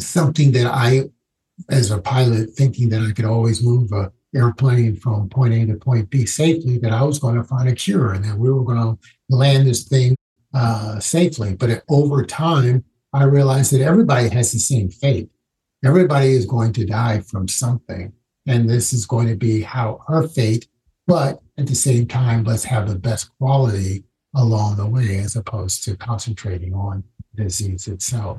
something that I, as a pilot, thinking that I could always move a airplane from point A to point B safely, that I was going to find a cure and that we were going to land this thing uh, safely. But over time, I realized that everybody has the same fate. Everybody is going to die from something. And this is going to be how our fate, but at the same time, let's have the best quality along the way as opposed to concentrating on disease itself.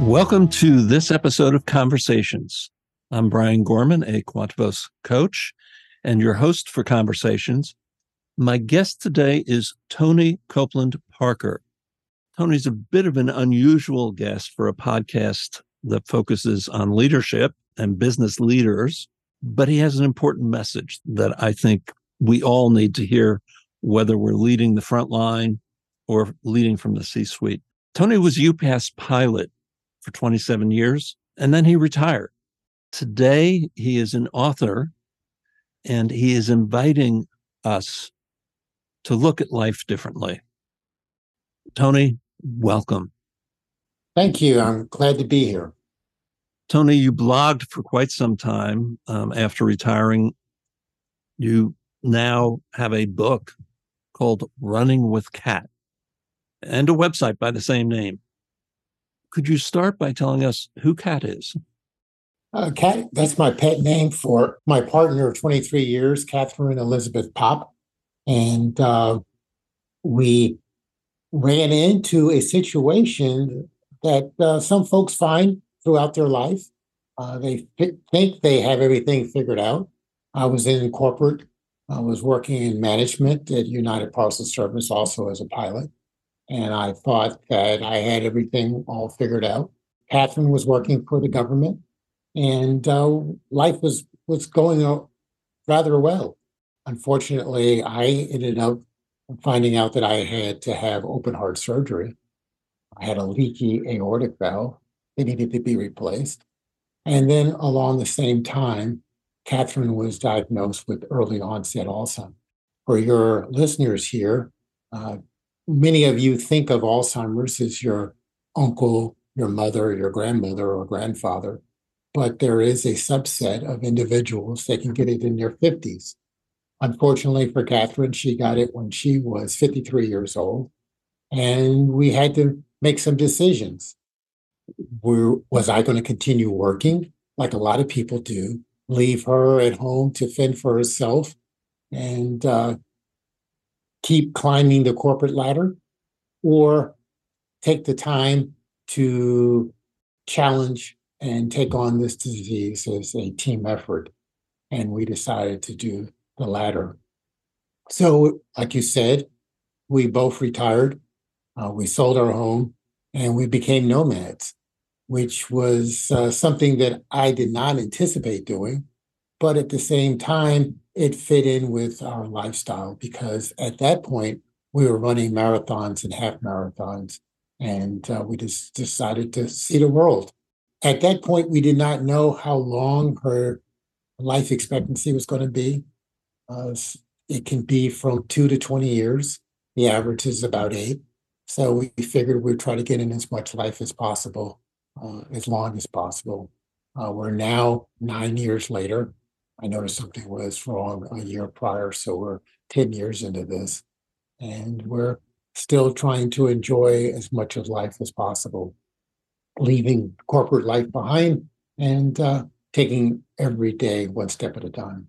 Welcome to this episode of Conversations. I'm Brian Gorman, a Quantivos coach and your host for Conversations. My guest today is Tony Copeland Parker. Tony's a bit of an unusual guest for a podcast that focuses on leadership and business leaders, but he has an important message that I think we all need to hear, whether we're leading the front line or leading from the C suite. Tony was UPS pilot for 27 years, and then he retired. Today, he is an author and he is inviting us to look at life differently. Tony, welcome. Thank you. I'm glad to be here. Tony, you blogged for quite some time um, after retiring. You now have a book called Running with Cat and a website by the same name. Could you start by telling us who Cat is? Uh, Cat, that's my pet name for my partner of 23 years, Catherine Elizabeth Pop. And uh, we ran into a situation that uh, some folks find throughout their life. Uh, they f- think they have everything figured out. I was in corporate, I was working in management at United Parcel Service, also as a pilot and I thought that I had everything all figured out. Catherine was working for the government, and uh, life was was going out rather well. Unfortunately, I ended up finding out that I had to have open heart surgery. I had a leaky aortic valve; it needed to be replaced. And then, along the same time, Catherine was diagnosed with early onset Alzheimer's. For your listeners here, uh, many of you think of Alzheimer's as your uncle, your mother, your grandmother, or grandfather, but there is a subset of individuals that can get it in their 50s. Unfortunately for Catherine, she got it when she was 53 years old, and we had to make some decisions. Were, was I going to continue working like a lot of people do, leave her at home to fend for herself and uh, keep climbing the corporate ladder or take the time to challenge and take on this disease as a team effort. And we decided to do the latter. So, like you said, we both retired, uh, we sold our home, and we became nomads, which was uh, something that I did not anticipate doing. But at the same time, it fit in with our lifestyle because at that point we were running marathons and half marathons and uh, we just decided to see the world. At that point we did not know how long her life expectancy was going to be. Uh, it can be from two to 20 years. The average is about eight. So we figured we'd try to get in as much life as possible uh, as long as possible. Uh, we're now nine years later I noticed something was wrong a year prior, so we're 10 years into this, and we're still trying to enjoy as much of life as possible, leaving corporate life behind and uh, taking every day one step at a time.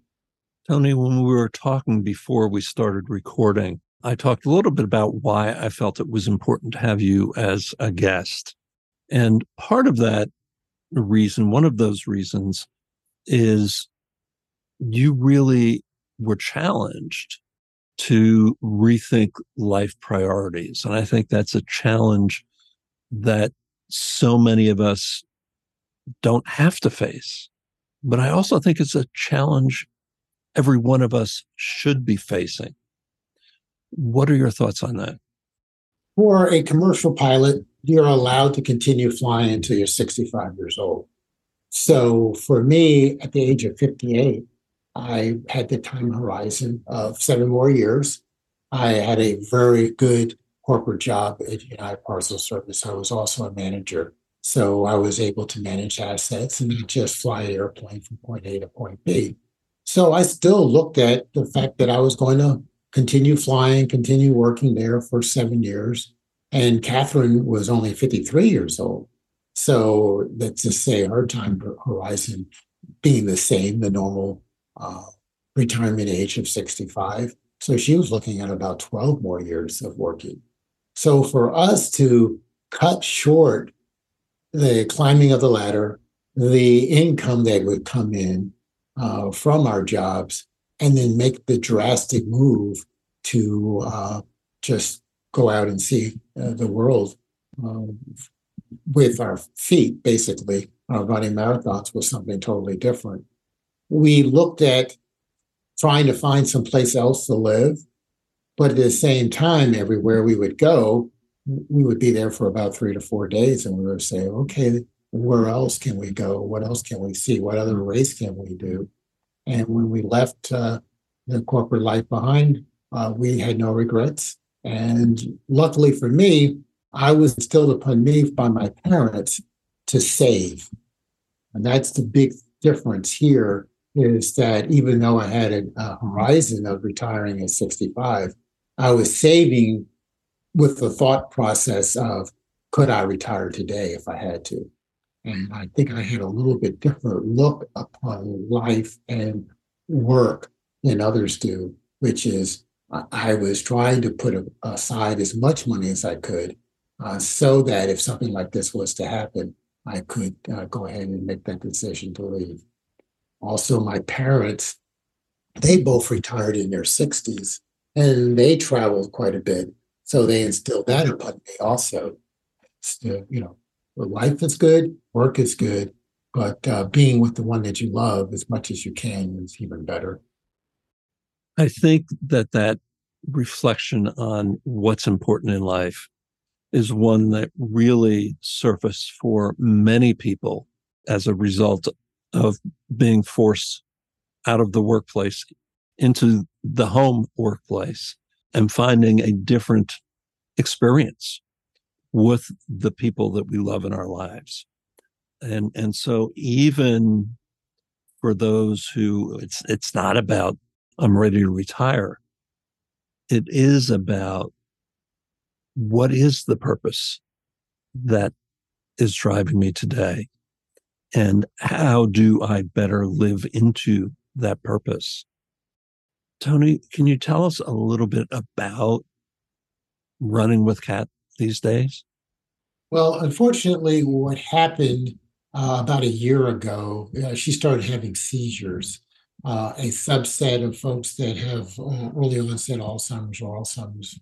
Tony, when we were talking before we started recording, I talked a little bit about why I felt it was important to have you as a guest. And part of that reason, one of those reasons, is you really were challenged to rethink life priorities. And I think that's a challenge that so many of us don't have to face. But I also think it's a challenge every one of us should be facing. What are your thoughts on that? For a commercial pilot, you're allowed to continue flying until you're 65 years old. So for me, at the age of 58, I had the time horizon of seven more years. I had a very good corporate job at United Parcel Service. I was also a manager. So I was able to manage assets and not just fly an airplane from point A to point B. So I still looked at the fact that I was going to continue flying, continue working there for seven years. And Catherine was only 53 years old. So let's just say her time horizon being the same, the normal uh, retirement age of 65. So she was looking at about 12 more years of working. So for us to cut short the climbing of the ladder, the income that would come in uh, from our jobs, and then make the drastic move to uh, just go out and see uh, the world um, with our feet, basically, uh, running marathons was something totally different. We looked at trying to find some place else to live, but at the same time, everywhere we would go, we would be there for about three to four days, and we would say, okay, where else can we go? What else can we see? What other race can we do? And when we left uh, the corporate life behind, uh, we had no regrets. And luckily for me, I was instilled upon me by my parents to save. And that's the big difference here is that even though I had a, a horizon of retiring at 65, I was saving with the thought process of could I retire today if I had to? And I think I had a little bit different look upon life and work than others do, which is I was trying to put aside as much money as I could uh, so that if something like this was to happen, I could uh, go ahead and make that decision to leave. Also, my parents, they both retired in their 60s and they traveled quite a bit. So they instilled that upon me also. So, you know, life is good, work is good, but uh, being with the one that you love as much as you can is even better. I think that that reflection on what's important in life is one that really surfaced for many people as a result of being forced out of the workplace into the home workplace and finding a different experience with the people that we love in our lives. And and so even for those who it's it's not about I'm ready to retire. It is about what is the purpose that is driving me today? And how do I better live into that purpose? Tony, can you tell us a little bit about running with Cat these days? Well, unfortunately, what happened uh, about a year ago, uh, she started having seizures. Uh, a subset of folks that have uh, early onset Alzheimer's or Alzheimer's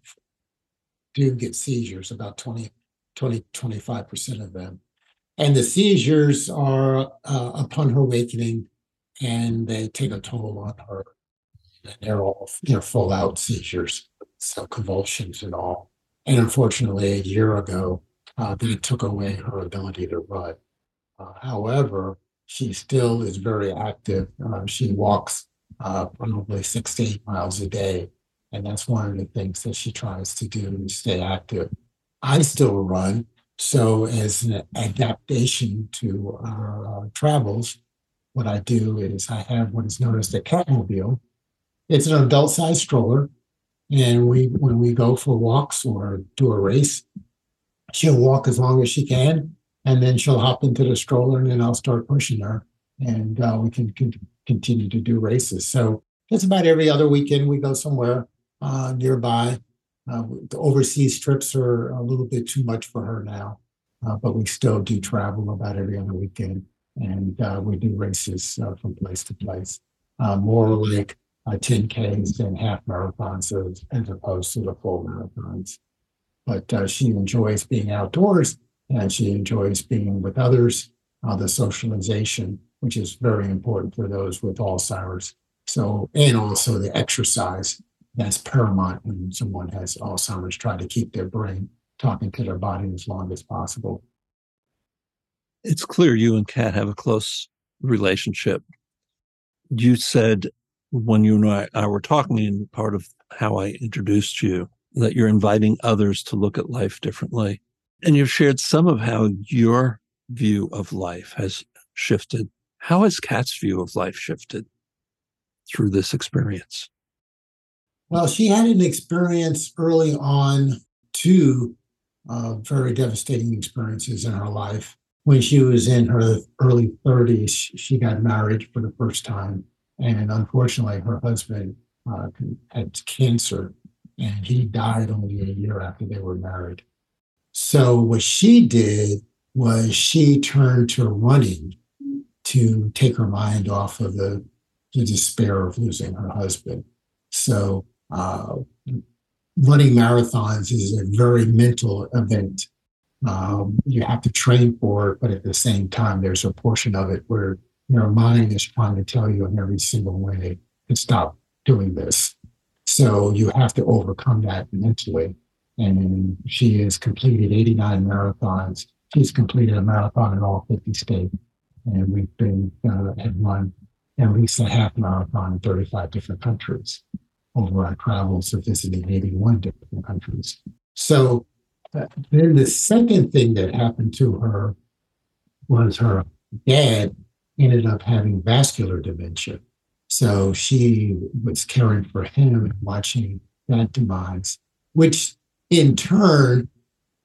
do get seizures, about 20, 20 25% of them. And the seizures are uh, upon her awakening and they take a toll on her. And they're all they're full out seizures, so convulsions and all. And unfortunately, a year ago, uh, they took away her ability to run. Uh, however, she still is very active. Uh, she walks uh, probably six to eight miles a day and that's one of the things that she tries to do to stay active. I still run. So, as an adaptation to our uh, travels, what I do is I have what is known as the Catmobile. It's an adult sized stroller. And we, when we go for walks or do a race, she'll walk as long as she can. And then she'll hop into the stroller and then I'll start pushing her. And uh, we can, can continue to do races. So, it's about every other weekend we go somewhere uh, nearby. Uh, the overseas trips are a little bit too much for her now, uh, but we still do travel about every other weekend, and uh, we do races uh, from place to place. uh, more like uh, 10Ks and half marathons as, as opposed to the full marathons. But uh, she enjoys being outdoors and she enjoys being with others, uh, the socialization, which is very important for those with Alzheimer's. So, and also the exercise that's paramount when someone has Alzheimer's, try to keep their brain talking to their body as long as possible. It's clear you and Cat have a close relationship. You said when you and I, were talking in part of how I introduced you that you're inviting others to look at life differently. And you've shared some of how your view of life has shifted. How has Cat's view of life shifted through this experience? Well, she had an experience early on, two uh, very devastating experiences in her life. When she was in her early 30s, she got married for the first time. And unfortunately, her husband uh, had cancer and he died only a year after they were married. So, what she did was she turned to running to take her mind off of the, the despair of losing her husband. So, uh, running marathons is a very mental event. Um, you have to train for it, but at the same time, there's a portion of it where your mind is trying to tell you in every single way to stop doing this. So you have to overcome that mentally. And she has completed 89 marathons. She's completed a marathon in all 50 states. And we've been, uh, had run at least a half marathon in 35 different countries over our travels of visiting 81 different countries. So uh, then the second thing that happened to her was her dad ended up having vascular dementia. So she was caring for him and watching that demise, which in turn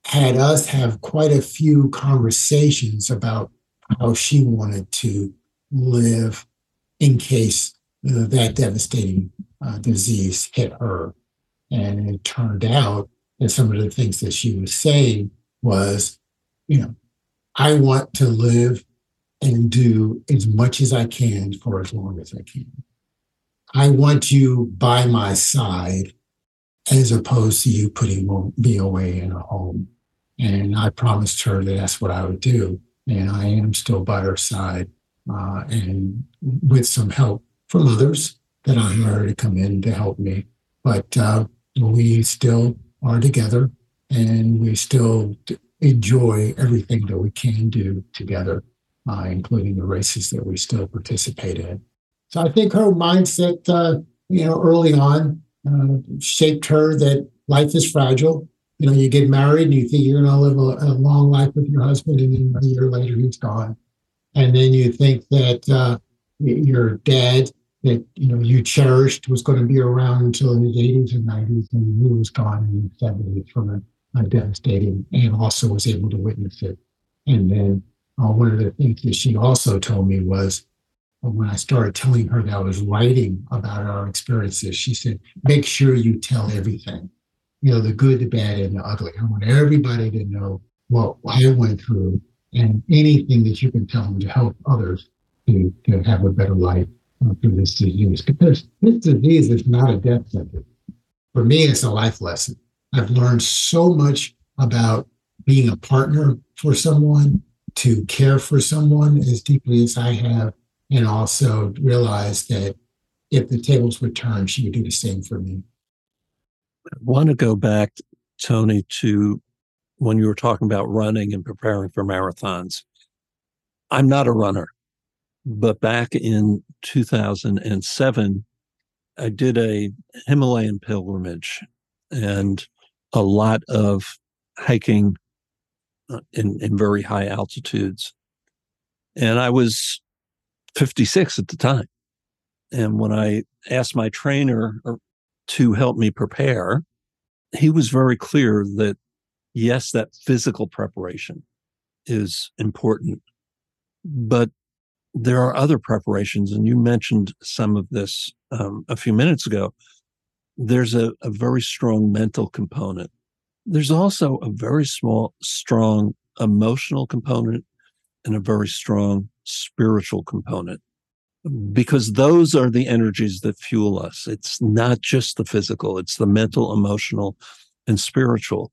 had us have quite a few conversations about how she wanted to live in case that devastating uh, disease hit her. And it turned out that some of the things that she was saying was, you know, I want to live and do as much as I can for as long as I can. I want you by my side as opposed to you putting me away in a home. And I promised her that that's what I would do. And I am still by her side uh, and with some help from others that I hired to come in to help me. But uh, we still are together and we still enjoy everything that we can do together uh, including the races that we still participate in. So I think her mindset, uh, you know, early on uh, shaped her that life is fragile. You know, you get married and you think you're going to live a, a, long life with your husband, and then a year later he's gone. And then you think that uh, your dad, that you know you cherished, was going to be around until his 80s and 90s, and he was gone in the 70s from a, a devastating, and also was able to witness it. And then uh, one of the things that she also told me was uh, when I started telling her that I was writing about our experiences, she said, make sure you tell everything, you know, the good, the bad, and the ugly. I want everybody to know what I went through and anything that you can tell them to help others to, to have a better life through this disease. Because this disease is not a death sentence. For me, it's a life lesson. I've learned so much about being a partner for someone, to care for someone as deeply as I have, and also realize that if the tables were turned, she would do the same for me. I want to go back, Tony, to when you were talking about running and preparing for marathons. I'm not a runner, but back in 2007, I did a Himalayan pilgrimage and a lot of hiking uh, in, in very high altitudes. And I was 56 at the time. And when I asked my trainer uh, to help me prepare, he was very clear that yes, that physical preparation is important, but there are other preparations. And you mentioned some of this um, a few minutes ago. There's a, a very strong mental component there's also a very small, strong emotional component and a very strong spiritual component. because those are the energies that fuel us. It's not just the physical, it's the mental, emotional, and spiritual.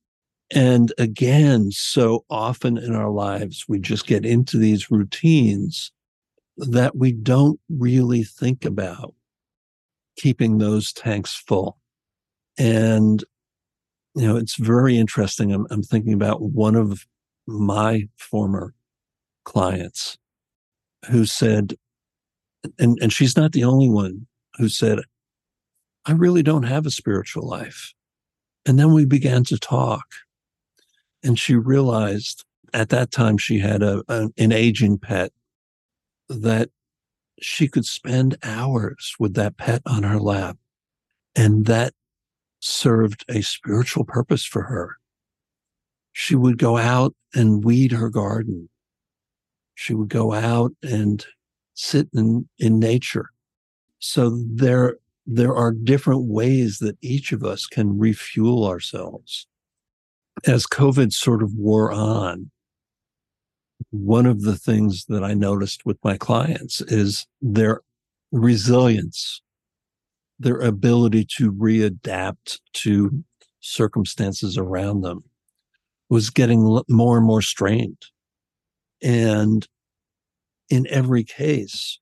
And again, so often in our lives, we just get into these routines that we don't really think about keeping those tanks full. And, you know, it's very interesting. I'm, I'm thinking about one of my former clients who said, and, and she's not the only one who said, I really don't have a spiritual life. And then we began to talk. And she realized at that time she had a, an aging pet that she could spend hours with that pet on her lap. And that served a spiritual purpose for her. She would go out and weed her garden. She would go out and sit in, in nature. So there, there are different ways that each of us can refuel ourselves. As COVID sort of wore on, one of the things that I noticed with my clients is their resilience, their ability to readapt to circumstances around them was getting more and more strained. And in every case,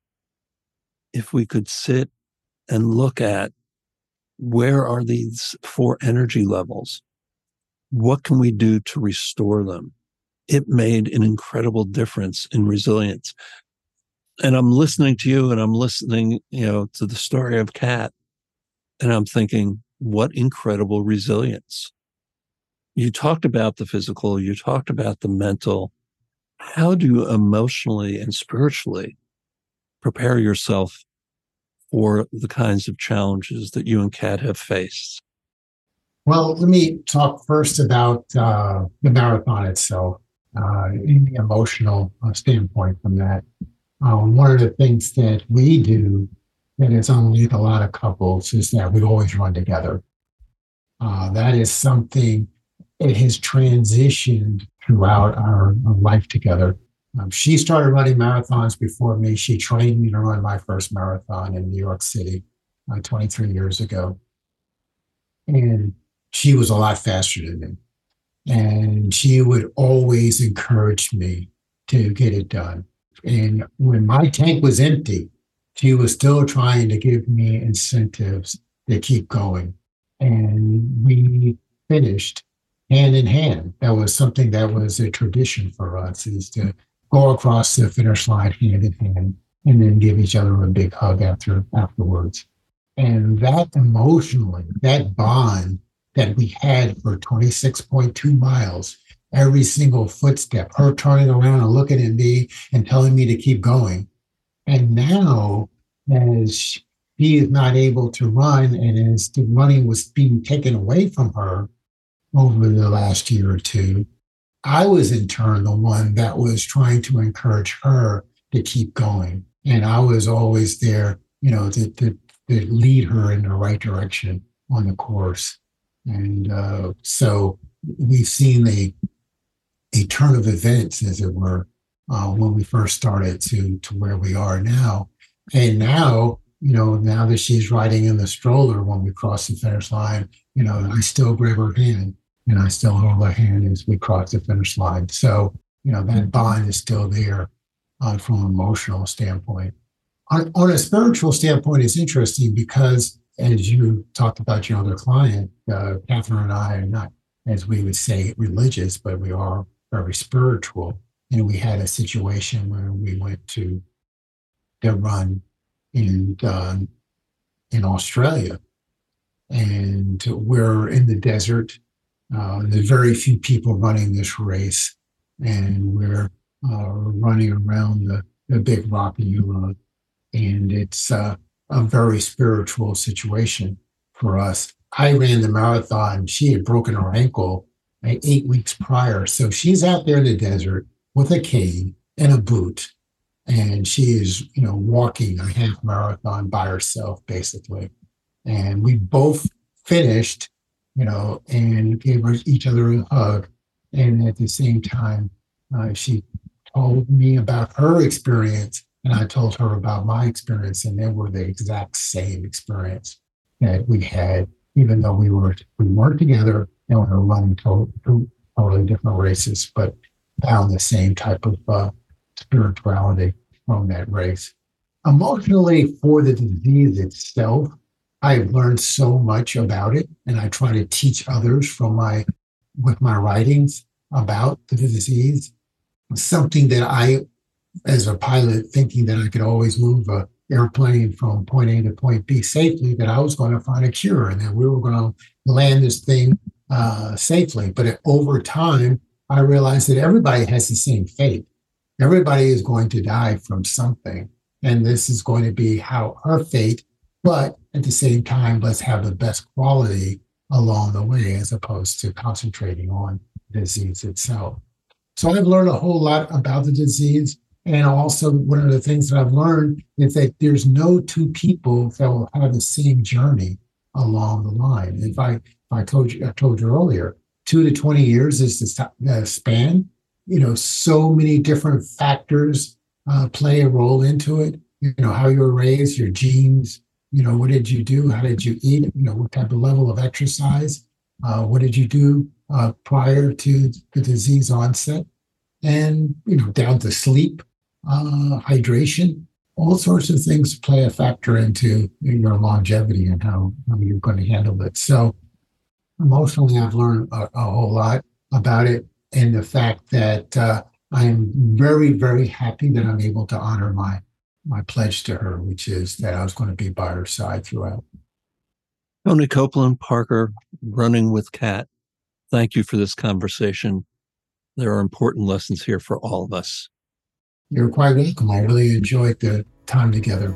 if we could sit and look at where are these four energy levels? What can we do to restore them? It made an incredible difference in resilience. And I'm listening to you and I'm listening, you know, to the story of Cat. And I'm thinking, what incredible resilience. You talked about the physical, you talked about the mental, how do you emotionally and spiritually prepare yourself for the kinds of challenges that you and Cat have faced? Well, let me talk first about uh, the marathon itself, uh, in the emotional uh, standpoint from that. Um, one of the things that we do that is unlike a lot of couples is that we always run together. Uh, that is something it has transitioned throughout our, our life together. Um, she started running marathons before me. She trained me to run my first marathon in New York City uh, 23 years ago. And she was a lot faster than me. And she would always encourage me to get it done. And when my tank was empty, she was still trying to give me incentives to keep going. And we finished hand in hand. That was something that was a tradition for us is to go across the finish line hand in hand and then give each other a big hug after afterwards. And that emotionally, that bond that we had for 26.2 miles, every single footstep, her turning around and looking at me and telling me to keep going. And now, as she is not able to run and as the running was being taken away from her, over the last year or two. I was in turn the one that was trying to encourage her to keep going. And I was always there, you know, to, to, to lead her in the right direction on the course. And uh, so we've seen a, a turn of events, as it were, uh, when we first started to, to where we are now. And now, you know, now that she's riding in the stroller when we cross the finish line, you know, I still grab her hand and I still hold her hand as we cross the finish line. So, you know, that bond is still there uh, from an emotional standpoint. On, on a spiritual standpoint, it's interesting because as you talked about your other client, uh, Catherine and I are not, as we would say, religious, but we are very spiritual. And we had a situation where we went to the run in uh, in Australia, and we're in the desert uh, there's very few people running this race, and we're uh, running around the, the big rocky road. And it's uh, a very spiritual situation for us. I ran the marathon. She had broken her ankle eight weeks prior. So she's out there in the desert with a cane and a boot. And she is, you know, walking a half marathon by herself, basically. And we both finished you know, and gave each other a hug. And at the same time, uh, she told me about her experience And I told her about my experience, and they were the exact same experience that we had, even though we were we weren't together and we were running to, two totally different races, but found the same type of uh, spirituality from that race. Emotionally, for the disease itself, I've learned so much about it, and I try to teach others from my with my writings about the disease. Something that I, as a pilot, thinking that I could always move a airplane from point A to point B safely, that I was going to find a cure and that we were going to land this thing uh, safely. But it, over time, I realized that everybody has the same fate. Everybody is going to die from something. And this is going to be how our fate, but at the same time, let's have the best quality along the way as opposed to concentrating on disease itself. So I've learned a whole lot about the disease. And also, one of the things that I've learned is that there's no two people that will have the same journey along the line. If I, if I told you, I told you earlier, two to 20 years is the span. You know, so many different factors uh, play a role into it. You know, how you were raised, your genes, you know, what did you do? How did you eat? You know, what type of level of exercise? Uh, what did you do uh, prior to the disease onset? And, you know, down to sleep, uh, hydration, all sorts of things play a factor into your longevity and how, how you're going to handle it. So, emotionally, I've learned a, a whole lot about it and the fact that uh, I'm very, very happy that I'm able to honor my my pledge to her, which is that I was going to be by her side throughout. Tony Copeland Parker, running with Cat. Thank you for this conversation. There are important lessons here for all of us. You're quite welcome. I really enjoyed the time together.